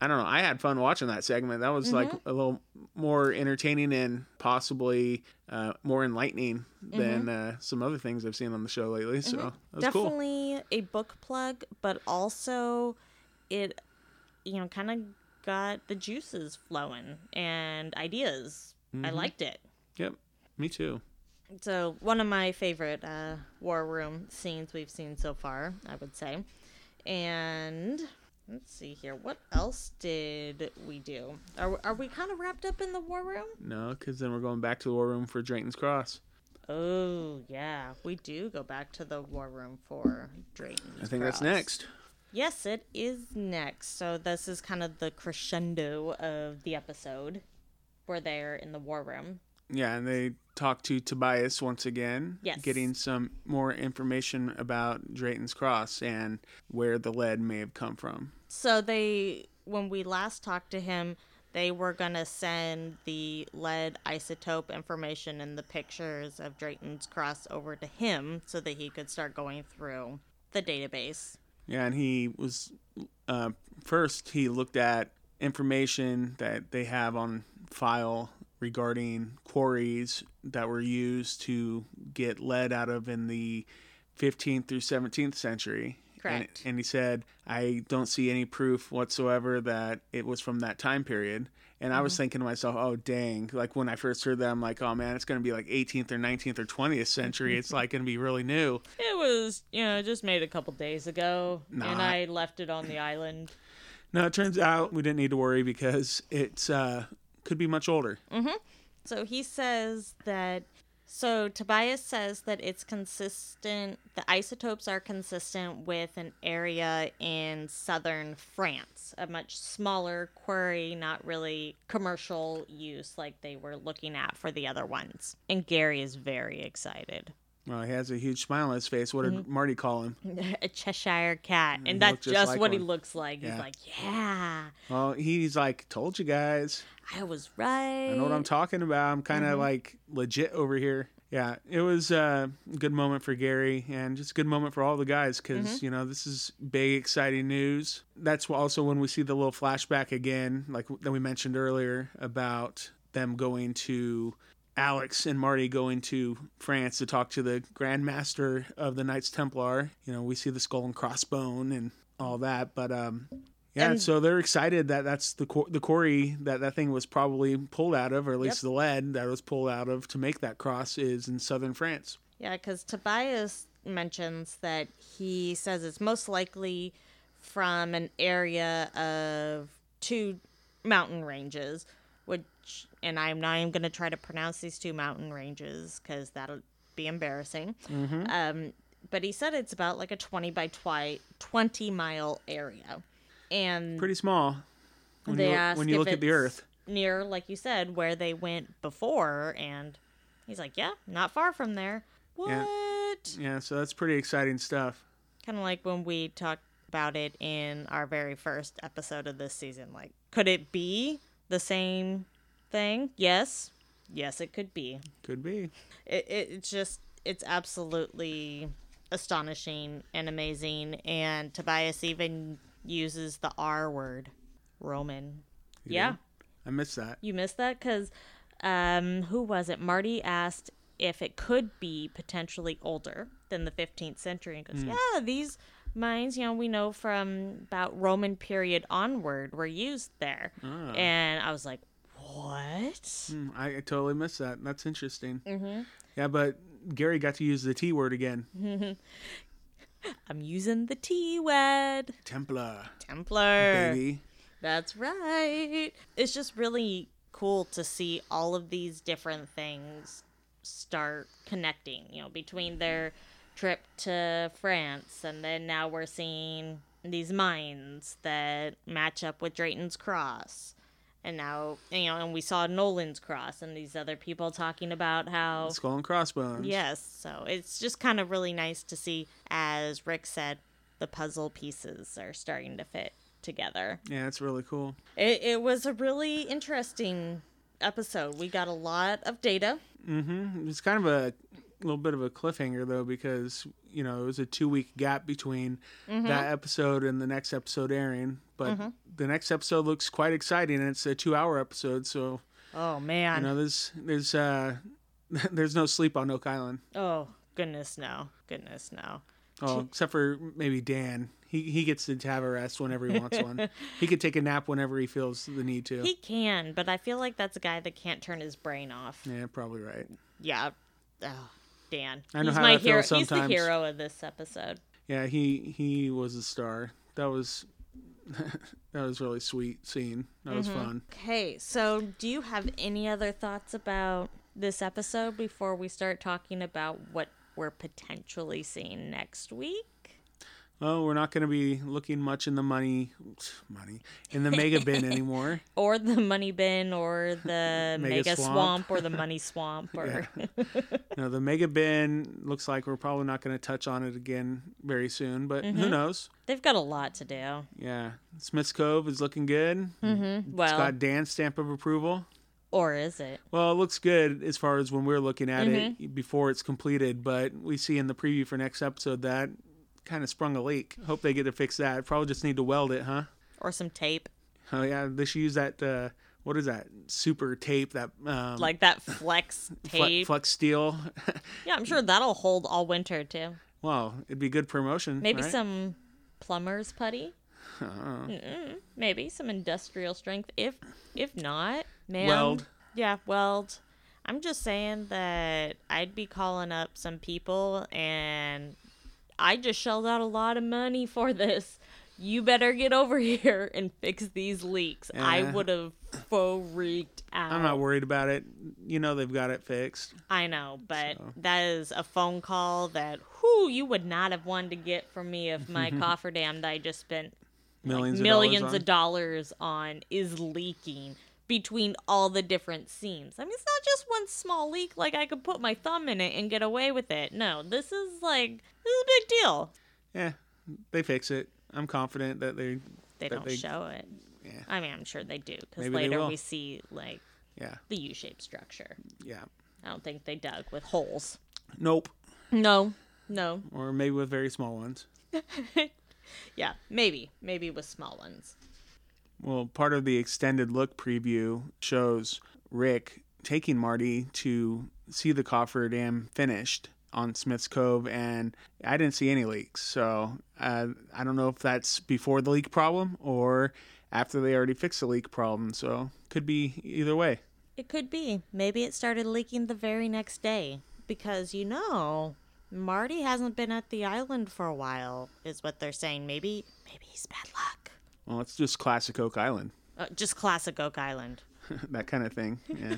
I don't know. I had fun watching that segment. That was like Mm-hmm. a little more entertaining and possibly uh, more enlightening than Mm-hmm. uh, some other things I've seen on the show lately. So that was cool. Definitely a book plug, but also it, you know, kind of got the juices flowing and ideas. Mm-hmm. I liked it. Yep, me too. So one of my favorite uh, war room scenes we've seen so far, I would say. And let's see here, what else did we do? Are are we kind of wrapped up in the war room? No, because then we're going back to the war room for Drayton's Cross. Oh yeah, we do go back to the war room for Drayton's cross. I think that's next. Yes, it is next. So this is kind of the crescendo of the episode. We're there in the war room. Yeah, and they talk to Tobias once again, Yes. getting some more information about Drayton's Cross and where the lead may have come from. So they, when we last talked to him, they were gonna send the lead isotope information and the pictures of Drayton's cross over to him so that he could start going through the database. Yeah, and he was uh, first. He looked at information that they have on file regarding quarries that were used to get lead out of in the 15th through 17th century. Correct. And, and he said, I don't see any proof whatsoever that it was from that time period. And I was thinking to myself, oh, dang. Like when I first heard that, I'm like, oh, man, it's going to be like 18th or 19th or 20th century. it's like going to be really new. It was, you know, just made a couple days ago, and I left it on the island. No, it turns out we didn't need to worry because it uh, could be much older. So he says that. So Tobias says that it's consistent. The isotopes are consistent with an area in southern France, a much smaller quarry, not really commercial use like they were looking at for the other ones. And Gary is very excited. Well, he has a huge smile on his face. What did mm-hmm. Marty call him? a Cheshire cat, mm, He and that's just just like what he looks like. He's like, "Yeah, Well, he's like, told you guys. I was right." I know what I'm talking about. I'm kind of mm-hmm. like legit over here. Yeah, it was a good moment for Gary and just a good moment for all the guys because, mm-hmm. you know, this is big, exciting news. That's also when we see the little flashback again, like that we mentioned earlier about them going to Alex and Marty going to France to talk to the Grand Master of the Knights Templar. You know, we see the skull and crossbone and all that, but um, yeah, And- so they're excited that that's the qu- the quarry that that thing was probably pulled out of, or at least the lead that was pulled out of to make that cross is in southern France. Yeah, because Tobias mentions that he says it's most likely from an area of two mountain ranges, and I'm not even going to try to pronounce these two mountain ranges because that'll be embarrassing. Um, but he said it's about like a 20 by twi- 20 mile area. And Pretty small when they you asked when you look at the Earth. near, like you said, where they went before, and he's like, "Yeah, not far from there." What? Yeah. Yeah, so that's pretty exciting stuff. Kind of like when we talked about it in our very first episode of this season. like could it be the same thing? Yes. Yes it could be. Could be. it, it it's just it's absolutely astonishing and amazing and tobias even uses the r word roman. Yeah. I missed that. you missed that? Because um, who was it? Marty asked if it could be potentially older than the 15th century, and goes, "Yeah, these mines, you know, we know from about Roman period onward were used there." And I was like, "What?" I, I totally missed that. That's interesting. Mm-hmm. Yeah, but Gary got to use the T word again. I'm using the T word, Templar, Templar. baby. That's right. It's just really cool to see all of these different things start connecting, you know, between their trip to France and then now we're seeing these mines that match up with Drayton's Cross. And now, you know, and we saw Nolan's Cross and these other people talking about how Skull and crossbones. Yes, so it's just kind of really nice to see, as Rick said, the puzzle pieces are starting to fit together. Yeah, it's really cool. It, it was a really interesting episode. We got a lot of data. Mm-hmm. It's kind of a little bit of a cliffhanger though, because you know it was a two week gap between that episode and the next episode airing. But the next episode looks quite exciting, and it's a two hour episode. So Oh man. you know, there's there's uh there's no sleep on Oak Island. oh goodness no. Goodness no. Oh, except for maybe Dan. He he gets to have a rest whenever he wants one. He could take a nap whenever he feels the need to. He can, but I feel like that's a guy that can't turn his brain off. yeah, probably right. Yeah. Oh, Dan. I know He's how my feels hero. He's the hero of this episode. Yeah, he he was a star. That was that was really sweet scene. That was mm-hmm. fun. Okay, so do you have any other thoughts about this episode before we start talking about what we're potentially seeing next week? Oh, we're not going to be looking much in the money, money in the mega bin anymore. Or the money bin, or the Mega mega, swamp. swamp. or the money swamp, or No, the mega bin looks like we're probably not going to touch on it again very soon, but Mm-hmm. who knows? they've got a lot to do. Yeah, Smith's Cove is looking good. It's Well, got Dan's stamp of approval. or is it? Well, it looks good as far as when we're looking at Mm-hmm. it before it's completed, but we see in the preview for next episode that kind of sprung a leak. Hope they get to fix that. Probably just need to weld it, huh? Or some tape, Oh yeah, they should use that. Uh, what is that? Super tape that um, like that flex tape. flex steel. Yeah, I'm sure that'll hold all winter too. well it'd be good promotion. Maybe right? some plumber's putty. Uh-uh. Mm-mm. Maybe some industrial strength. If if not, man. Weld. Yeah, weld. I'm just saying that I'd be calling up some people and I just shelled out a lot of money for this. You better get over here and fix these leaks. I Eh. would have freaked out. I'm not worried about it. You know they've got it fixed. I know, but that is a phone call that who you would not have wanted to get from me if my cofferdam that I just spent Millions, millions of of dollars. dollars on is leaking between all the different seams. I mean, it's not just one small leak. Like I could put my thumb in it and get away with it. No, this is like this is a big deal. Yeah, they fix it. I'm confident that they. They that don't show it. Yeah. I mean, I'm sure they do because later we see like Yeah, the U-shaped structure. yeah. I don't think they dug with holes. Nope. No, no. Or maybe with very small ones. Yeah, maybe, maybe with small ones. Well, part of the extended look preview shows Rick taking Marty to see the coffer dam finished on Smith's Cove, and I didn't see any leaks. So uh, I don't know if that's before the leak problem or after they already fixed the leak problem. So could be either way. It could be. Maybe it started leaking the very next day. Because, you know, Marty hasn't been at the island for a while, is what they're saying. Maybe maybe he's bad luck. Well, it's just classic Oak Island, Uh, just classic Oak Island. that kind of thing. Yeah.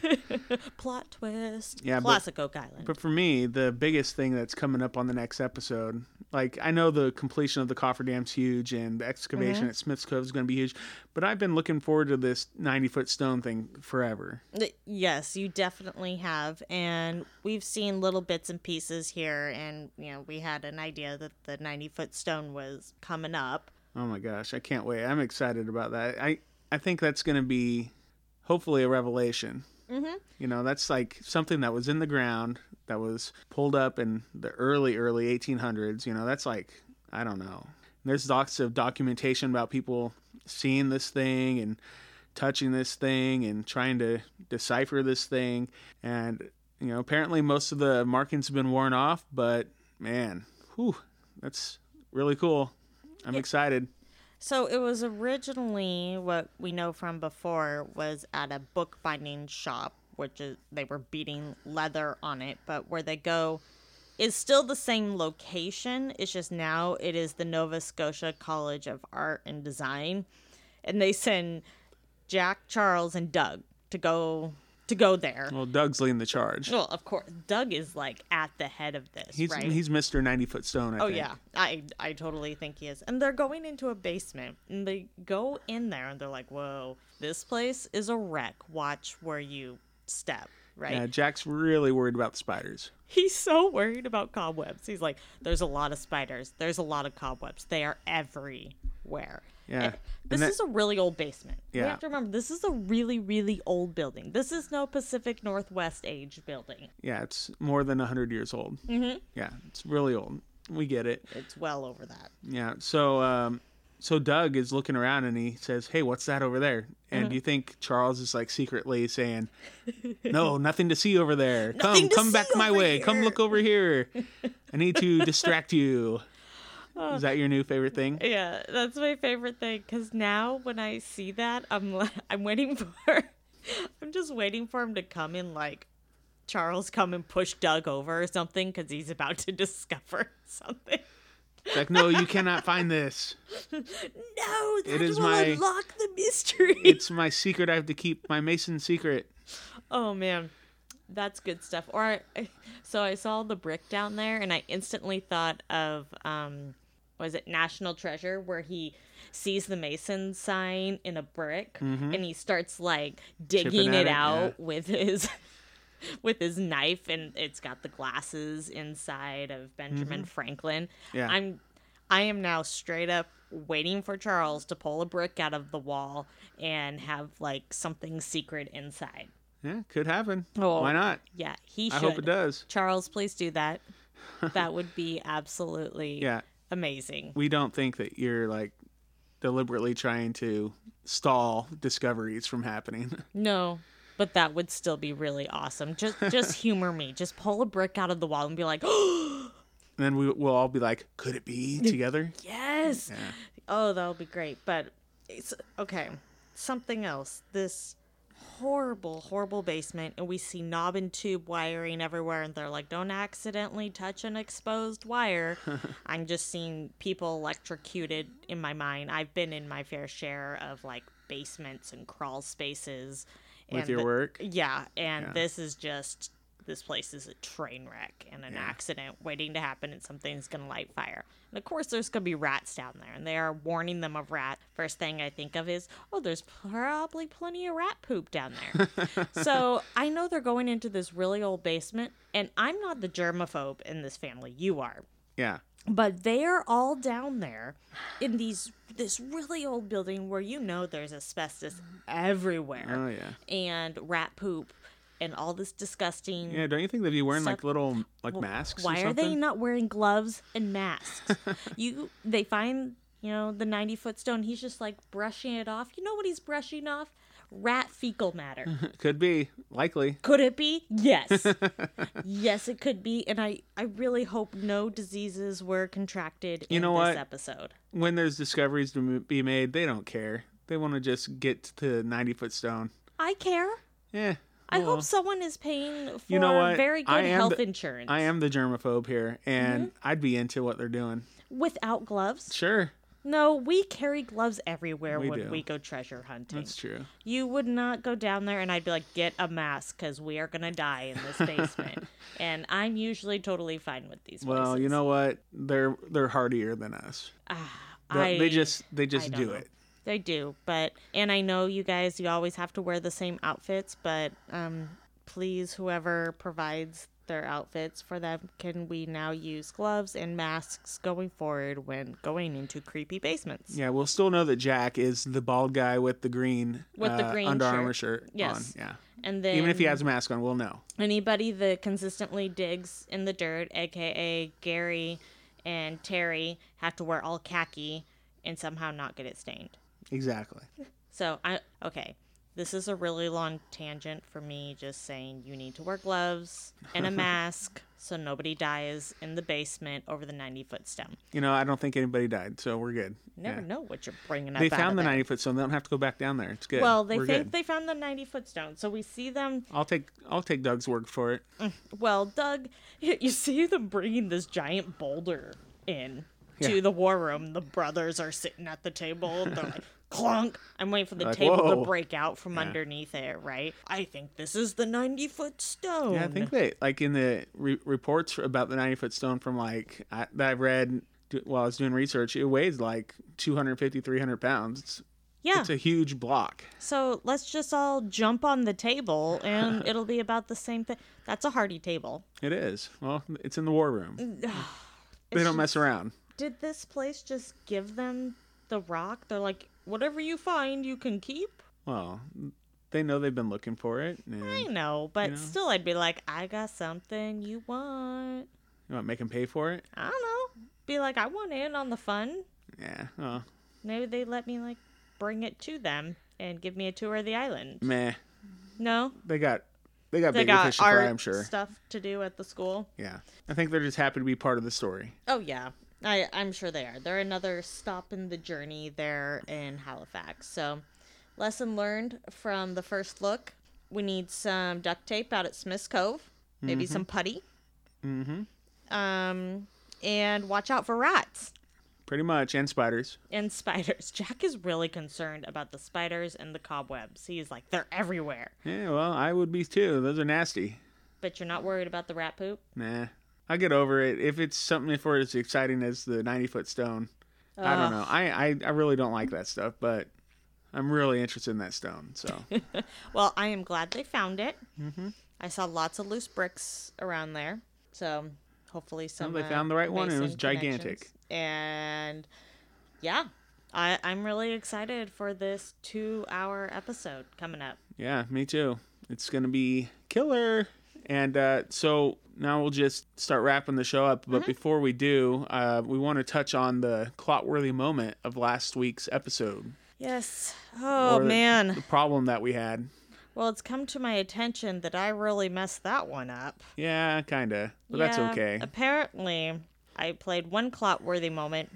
Plot twist. Yeah, but- classic Oak Island. But for me, the biggest thing that's coming up on the next episode, like I know the completion of the cofferdam's huge and the excavation at Smith's Cove is going to be huge, but I've been looking forward to this 90 foot stone thing forever. Yes, you definitely have. And we've seen little bits and pieces here. And, you know, we had an idea that the 90 foot stone was coming up. Oh my gosh, I can't wait. I'm excited about that. I, I think that's going to be hopefully a revelation. Mm-hmm. You know, that's like something that was in the ground that was pulled up in the early, early 1800s. You know, that's like, I don't know. There's lots of documentation about people seeing this thing and touching this thing and trying to decipher this thing. And, you know, apparently most of the markings have been worn off, but man, whew, that's really cool. I'm excited. So it was originally what we know from before was at a bookbinding shop, which is they were beating leather on it, but where they go is still the same location. It's just now it is the Nova Scotia College of Art and Design, and they send Jack, Charles, and Doug to go to go there. Well, Doug's leading the charge. Well, of course, Doug is like at the head of this, He's right? he's Mr. 90 foot stone. I Oh think. yeah, I I totally think he is. And they're going into a basement, and they go in there, and they're like, "Whoa, this place is a wreck. Watch where you step." Right? Yeah, Jack's really worried about the spiders. He's so worried about cobwebs. He's like, "There's a lot of spiders. There's a lot of cobwebs. They are everywhere." Yeah, And This that- is a really old basement. You Yeah. have to remember, this is a really, really old building. This is no Pacific Northwest age building. Yeah, it's more than 100 years old. Mm-hmm. Yeah, it's really old. We get it. It's well over that. Yeah. So, um, so Doug is looking around and he says, "Hey, what's that over there?" And do you think Charles is like secretly saying, "No, nothing to see over there. Come, come back my way. Come look over here. I need to distract you." Is that your new favorite thing? Yeah, that's my favorite thing because now when I see that, I'm I'm waiting for, I'm just waiting for him to come in like, Charles come and push Doug over or something because he's about to discover something. It's like, no, you cannot find this. No, that is will my- unlock the mystery. It's my secret. I have to keep my Mason secret. oh man, that's good stuff. Or I, so I saw the brick down there and I instantly thought of um, was it National Treasure where he sees the Mason sign in a brick and he starts like digging Mm-hmm. It it, out yeah. with his with his knife and it's got the glasses inside of Benjamin Franklin. Mm-hmm. Yeah. I'm I am now straight up waiting for Charles to pull a brick out of the wall and have like something secret inside. Yeah, could happen. Oh. Why not? Yeah, he should. I hope it does. Charles, please do that. that would be absolutely Yeah, amazing. we don't think that you're like deliberately trying to stall discoveries from happening. No, but that would still be really awesome. Just just humor me. Just pull a brick out of the wall and be like, "Oh, And then we, we'll all be like, could it be together? yes." Yeah. Oh, that would be great. But it's okay. Something else. This horrible, horrible basement, and we see knob and tube wiring everywhere, and they're like, "Don't accidentally touch an exposed wire." I'm just seeing people electrocuted in my mind. I've been in my fair share of like basements and crawl spaces. With and your the- work? Yeah, and Yeah. this is just this place is a train wreck and an accident waiting to happen and something's gonna light fire. And of course there's gonna be rats down there and they are warning them of rat. First thing I think of is, oh, there's probably plenty of rat poop down there. so I know they're going into this really old basement, and I'm not the germaphobe in this family. You are Yeah. but they're all down there in these this really old building where you know there's asbestos everywhere Oh yeah. and rat poop and all this disgusting Yeah. Don't you think they'd be wearing like little like masks? why are they not wearing gloves and masks you they find you know the 90 foot stone he's just like brushing it off you know what he's brushing off rat fecal matter Could be likely. could it be yes yes it could be and i i really hope no diseases were contracted You in know this what? episode When there's discoveries to be made, they don't care. They want to just get to ninety foot stone. i care Yeah. I well, hope someone is paying for You know what? very good health the- insurance I am the germaphobe here, and Mm-hmm. I'd be into what they're doing. without gloves. Sure, No, we carry gloves everywhere We when do. we go treasure hunting. that's true. You would not go down there and I'd be like, get a mask because we are going to die in this basement. and I'm usually totally fine with these Well, you know what? They're they're hardier than us. They- I, they just they just do know. it. They do, but and I know you guys, you always have to wear the same outfits, but um, please, whoever provides their outfits for them, can we now use gloves and masks going forward when going into creepy basements? Yeah, we'll still know that Jack is the bald guy with the green With the uh, green Under shirt. Armour shirt Yes. on. Yeah, And then even if he has a mask on, we'll know. anybody that consistently digs in the dirt, aka Gary and Terry, have to wear all khaki and somehow not get it stained. Exactly. So I okay. This is a really long tangent for me just saying you need to wear gloves and a mask so nobody dies in the basement over the 90 foot stem. You know, I don't think anybody died, so we're good. You never Yeah. know what you're bringing up. They found the there. ninety foot stone. They don't have to go back down there. It's good. Well, they we're think good. they found the 90 foot stone. So we see them. I'll take I'll take Doug's word for it. Mm, well, Doug, you see them bringing this giant boulder in to the war room. The brothers are sitting at the table. They're like, clunk. I'm waiting for the Like, table whoa. to break out from Yeah. underneath it, right? I think this is the 90 foot stone. Yeah, I think they like in the re- reports about the ninety foot stone from like I, that I've read while I was doing research. It weighs like 250, 300 pounds. It's, Yeah. it's a huge block. So let's just all jump on the table and it'll be about the same thing. That's a hardy table. It is. Well, it's in the war room. they don't mess around. Did this place just give them the rock? They're like, whatever you find, you can keep? Well, they know they've been looking for it. And I know, but know? still, I'd be like, I got something you want. You want to make them pay for it? I don't know. Be like, I want in on the fun. Yeah. Oh, Maybe they let me like bring it to them and give me a tour of the island. meh. No, They got they got they bigger got fish to fry. I'm sure. stuff to do at the school. Yeah. I think they're just happy to be part of the story. Oh yeah, I I'm sure they are. They're another stop in the journey there in Halifax. So, lesson learned from the first look: we need some duct tape out at Smith's Cove, maybe some putty, Mm-hmm. um, and watch out for rats Pretty much, and spiders. and spiders. Jack is really concerned about the spiders and the cobwebs. He's like, they're everywhere. Yeah. Well, I would be too. Those are nasty. But you're not worried about the rat poop. Nah. I get over it. If it's something for as exciting as the 90 foot stone, I don't know. I, I I really don't like that stuff, but I'm really interested in that stone. So Well, I am glad they found it. Mm-hmm. I saw lots of loose bricks around there, so hopefully some. they uh, found the right one, and it was gigantic. And yeah, I I'm really excited for this two-hour episode coming up. yeah, me too. It's gonna be killer. And uh, so now we'll just start wrapping the show up. But before we do, uh, we want to touch on the clot-worthy moment of last week's episode. Yes. Oh the- man. the problem that we had. Well, it's come to my attention that I really messed that one up. Yeah, kinda, but that's okay. Apparently, I played one clot worthy moment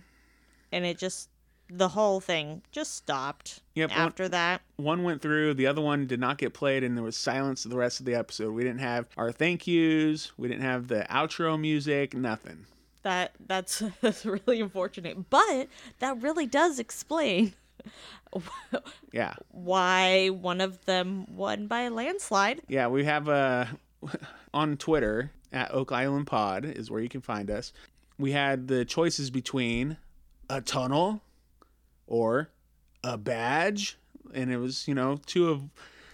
and it just the whole thing just stopped Yep, one- after that. one went through, the other one did not get played, and there was silence the rest of the episode. We didn't have our thank yous, we didn't have the outro music, nothing. That that's that's really unfortunate. But that really does explain Yeah, why one of them won by a landslide. yeah. We have uh, on Twitter at Oak Island Pod is where you can find us. We had the choices between a tunnel or a badge, and it was you know two of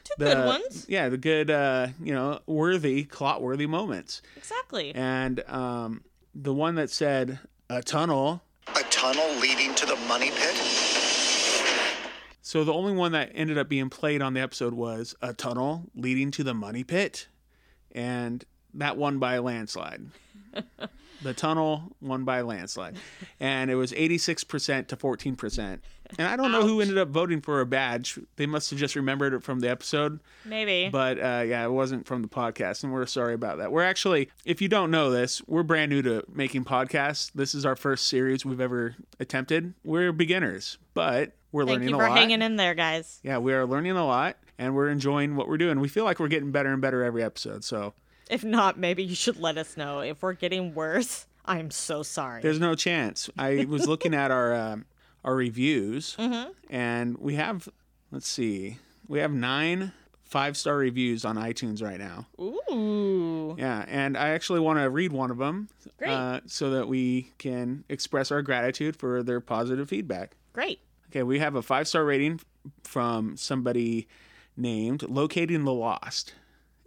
Two the good ones. yeah the good uh, you know worthy clot worthy moments. Exactly. and um, the one that said a tunnel. A tunnel leading to the money pit? So the only one that ended up being played on the episode was a tunnel leading to the money pit, and that won by a landslide. the tunnel won by a landslide, and it was eighty six percent to fourteen percent. And I don't know who ended up voting for a badge. They must have just remembered it from the episode. Maybe. But uh, yeah, it wasn't from the podcast, and we're sorry about that. We're actually, if you don't know this, we're brand new to making podcasts. This is our first series we've ever attempted. We're beginners, but we're Thank learning you a for lot. hanging in there, guys. Yeah, we are learning a lot, and we're enjoying what we're doing. We feel like we're getting better and better every episode. So If not, maybe you should let us know. If we're getting worse, I'm so sorry. there's no chance. I was looking at our um, our reviews, Mm-hmm. and we have, let's see, we have nine five star reviews on iTunes right now. Ooh. Yeah, and I actually want to read one of them Great. Uh, so that we can express our gratitude for their positive feedback. Great. Okay, we have a five star rating from somebody named Locating the Lost,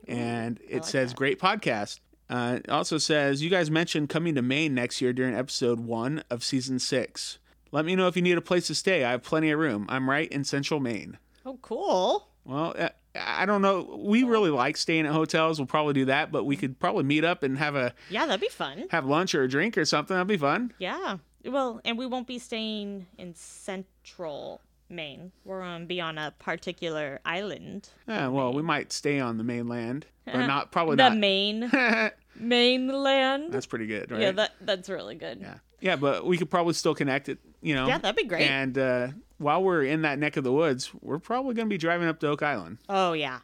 and it like says, that. "Great podcast." Uh, it also says, "You guys mentioned coming to Maine next year during episode one of season six. Let me know if you need a place to stay. I have plenty of room. I'm right in Central Maine." Oh, cool. Well, uh, I don't know. We really like staying at hotels. We'll probably do that, but we could probably meet up and have a Yeah, that'd be fun. have lunch or a drink or something. That'd be fun. Yeah. Well, and we won't be staying in central Maine. We're going to be on a particular island. Yeah, well, we might stay on the mainland, but not probably not. the not. Maine mainland. That's pretty good, right? Yeah, that that's really good. yeah, yeah, but we could probably still connect it. You know. Yeah, that'd be great. And uh, while we're in that neck of the woods, we're probably going to be driving up to Oak Island. Oh yeah.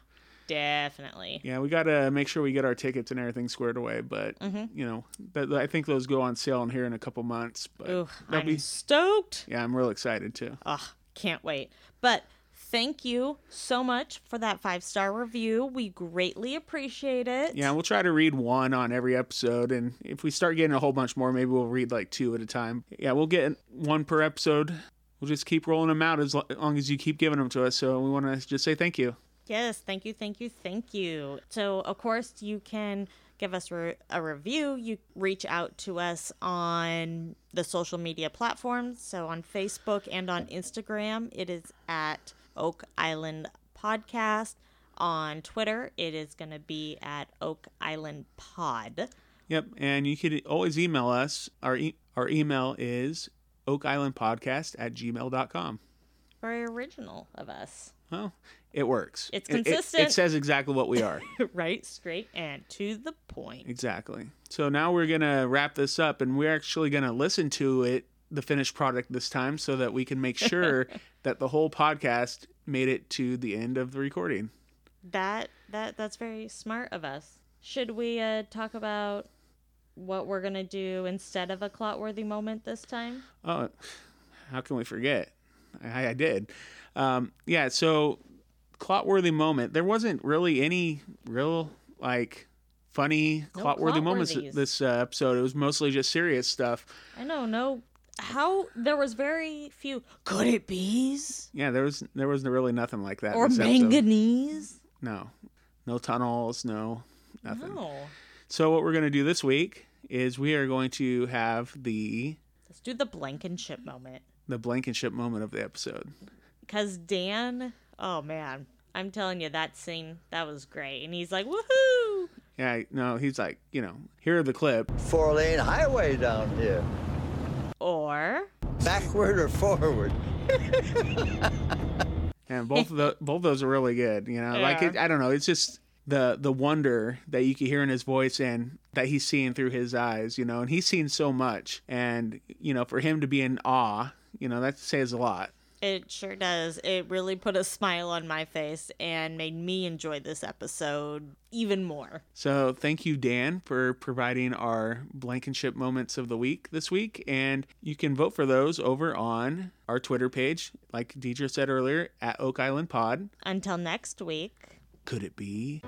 Definitely. Yeah, we got to make sure we get our tickets and everything squared away. But Mm-hmm. you know, that, I think those go on sale in here in a couple months. But Ooh, I'm be stoked. yeah, I'm real excited too. Ugh, can't wait. But thank you so much for that five star review. We greatly appreciate it. Yeah, we'll try to read one on every episode, and if we start getting a whole bunch more, maybe we'll read like two at a time. Yeah, we'll get one per episode. We'll just keep rolling them out as long as you keep giving them to us. So we want to just say thank you. Yes, thank you, thank you, thank you. So, of course, you can give us re- a review. You reach out to us on the social media platforms. So, on Facebook and on Instagram, it is at Oak Island Podcast. On Twitter, it is going to be at Oak Island Pod. Yep, and you could always email us. Our e- our email is oakislandpodcast at gmail.com. Very original of us. Well, it works. It's It- it- consistent. It, says exactly what we are. right, straight, and to the point. exactly. So now we're going to wrap this up, and we're actually going to listen to it, the finished product this time, so that we can make sure that the whole podcast made it to the end of the recording. That that that's very smart of us. Should we uh, talk about what we're gonna do instead of a clot-worthy moment this time? Oh, how can we forget? I, I did. Um, yeah, so clot-worthy moment. There wasn't really any real like funny, No plot-worthy moments this uh, episode. It was mostly just serious stuff. I know, no. How there was very few. Could it bees Yeah, there was there was really nothing like that. or this episode. manganese? No, no tunnels, no nothing. No. So what we're gonna do this week is we are going to have the Let's do the Blankenship moment. the Blankenship moment of the episode. Because Dan, oh man, I'm telling you, that scene, that was great. And he's like, woohoo! Yeah, no, he's like, you know, here are the clip. four lane highway down here. Or, Backward or forward? And both of the both of those are really good. You know, like it, I don't know, it's just the the wonder that you can hear in his voice and that he's seeing through his eyes. You know, and he's seen so much, and you know, for him to be in awe, you know, that says a lot. It sure does. It really put a smile on my face and made me enjoy this episode even more. So thank you, Dan, for providing our Blankenship moments of the week this week. And you can vote for those over on our Twitter page, like Deidre said earlier, at Oak Island Pod. Until next week. Could it be?